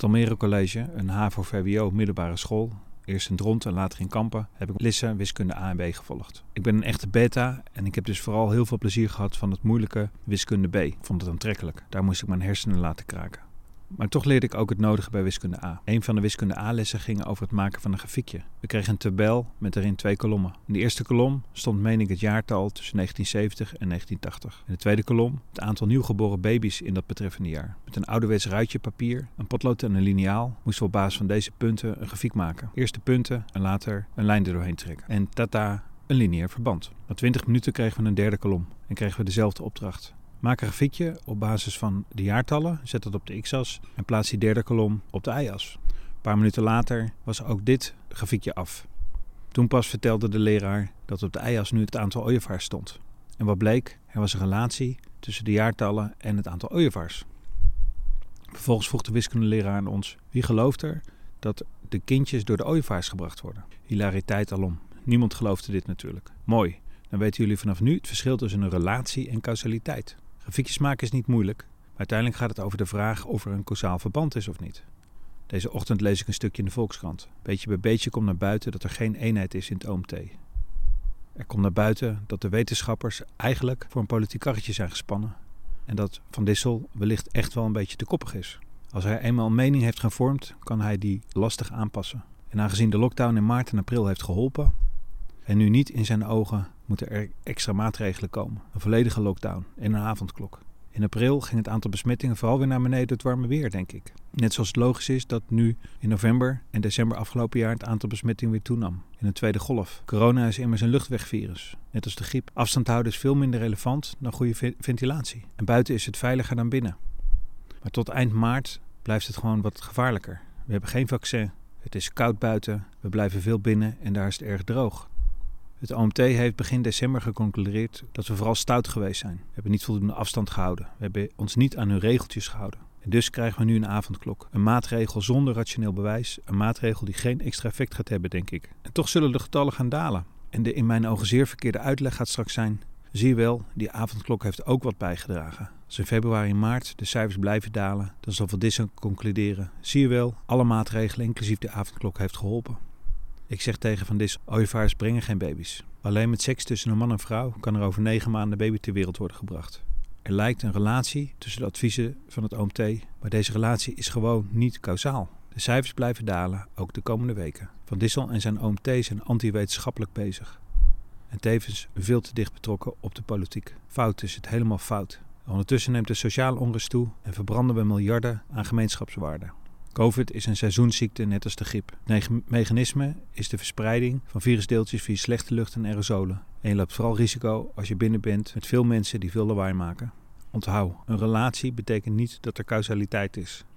het Almere College, een HAVO-VWO middelbare school, eerst in Dronten en later in Kampen, heb ik Lisse wiskunde A en B gevolgd. Ik ben een echte beta en ik heb dus vooral heel veel plezier gehad van het moeilijke wiskunde B. Ik vond het aantrekkelijk. Daar moest ik mijn hersenen laten kraken. Maar toch leerde ik ook het nodige bij wiskunde A. Een van de wiskunde A-lessen ging over het maken van een grafiekje. We kregen een tabel met erin twee kolommen. In de eerste kolom stond, meen ik, het jaartal tussen 1970 en 1980. In de tweede kolom het aantal nieuwgeboren baby's in dat betreffende jaar. Met een ouderwets ruitje papier, een potlood en een liniaal moesten we op basis van deze punten een grafiek maken. Eerst de punten en later een lijn er doorheen trekken. En tata, een lineair verband. Na 20 minuten kregen we een derde kolom en kregen we dezelfde opdracht. Maak een grafiekje op basis van de jaartallen, zet dat op de x-as en plaats die derde kolom op de y-as. Een paar minuten later was ook dit grafiekje af. Toen pas vertelde de leraar dat op de y-as nu het aantal ooievaars stond. En wat bleek? Er was een relatie tussen de jaartallen en het aantal ooievaars. Vervolgens vroeg de wiskundeleraar aan ons: wie gelooft er dat de kindjes door de ooievaars gebracht worden? Hilariteit alom. Niemand geloofde dit natuurlijk. Mooi, dan weten jullie vanaf nu het verschil tussen een relatie en causaliteit. Grafiekjes maken is niet moeilijk, maar uiteindelijk gaat het over de vraag of er een causaal verband is of niet. Deze ochtend lees ik een stukje in de Volkskrant. Beetje bij beetje komt naar buiten dat er geen eenheid is in het OMT. Er komt naar buiten dat de wetenschappers eigenlijk voor een politiek karretje zijn gespannen en dat Van Dissel wellicht echt wel een beetje te koppig is. Als hij eenmaal een mening heeft gevormd, kan hij die lastig aanpassen. En aangezien de lockdown in maart en april heeft geholpen, en nu niet in zijn ogen moeten er extra maatregelen komen. Een volledige lockdown en een avondklok. In april ging het aantal besmettingen vooral weer naar beneden het warme weer, denk ik. Net zoals het logisch is dat nu in november en december afgelopen jaar het aantal besmettingen weer toenam. In een tweede golf. Corona is immers een luchtwegvirus, net als de griep. Afstand houden is veel minder relevant dan goede ventilatie. En buiten is het veiliger dan binnen. Maar tot eind maart blijft het gewoon wat gevaarlijker. We hebben geen vaccin. Het is koud buiten, we blijven veel binnen en daar is het erg droog. Het OMT heeft begin december geconcludeerd dat we vooral stout geweest zijn. We hebben niet voldoende afstand gehouden. We hebben ons niet aan hun regeltjes gehouden. En dus krijgen we nu een avondklok. Een maatregel zonder rationeel bewijs. Een maatregel die geen extra effect gaat hebben, denk ik. En toch zullen de getallen gaan dalen. En de in mijn ogen zeer verkeerde uitleg gaat straks zijn. Zie je wel, die avondklok heeft ook wat bijgedragen. Als in februari en maart de cijfers blijven dalen, dan zal Van Dissen concluderen. Zie je wel, alle maatregelen inclusief de avondklok heeft geholpen. Ik zeg tegen Van Dis, ooievaars brengen geen baby's. Alleen met seks tussen een man en vrouw kan er over negen maanden baby ter wereld worden gebracht. Er lijkt een relatie tussen de adviezen van het OMT, maar deze relatie is gewoon niet kausaal. De cijfers blijven dalen, ook de komende weken. Van Dissel en zijn OMT zijn anti-wetenschappelijk bezig. En tevens veel te dicht betrokken op de politiek. Fout is het helemaal fout. Ondertussen neemt de sociale onrust toe en verbranden we miljarden aan gemeenschapswaarde. COVID is een seizoensziekte net als de griep. Het mechanisme is de verspreiding van virusdeeltjes via slechte lucht en aerosolen. En je loopt vooral risico als je binnen bent met veel mensen die veel lawaai maken. Onthoud, een relatie betekent niet dat er causaliteit is.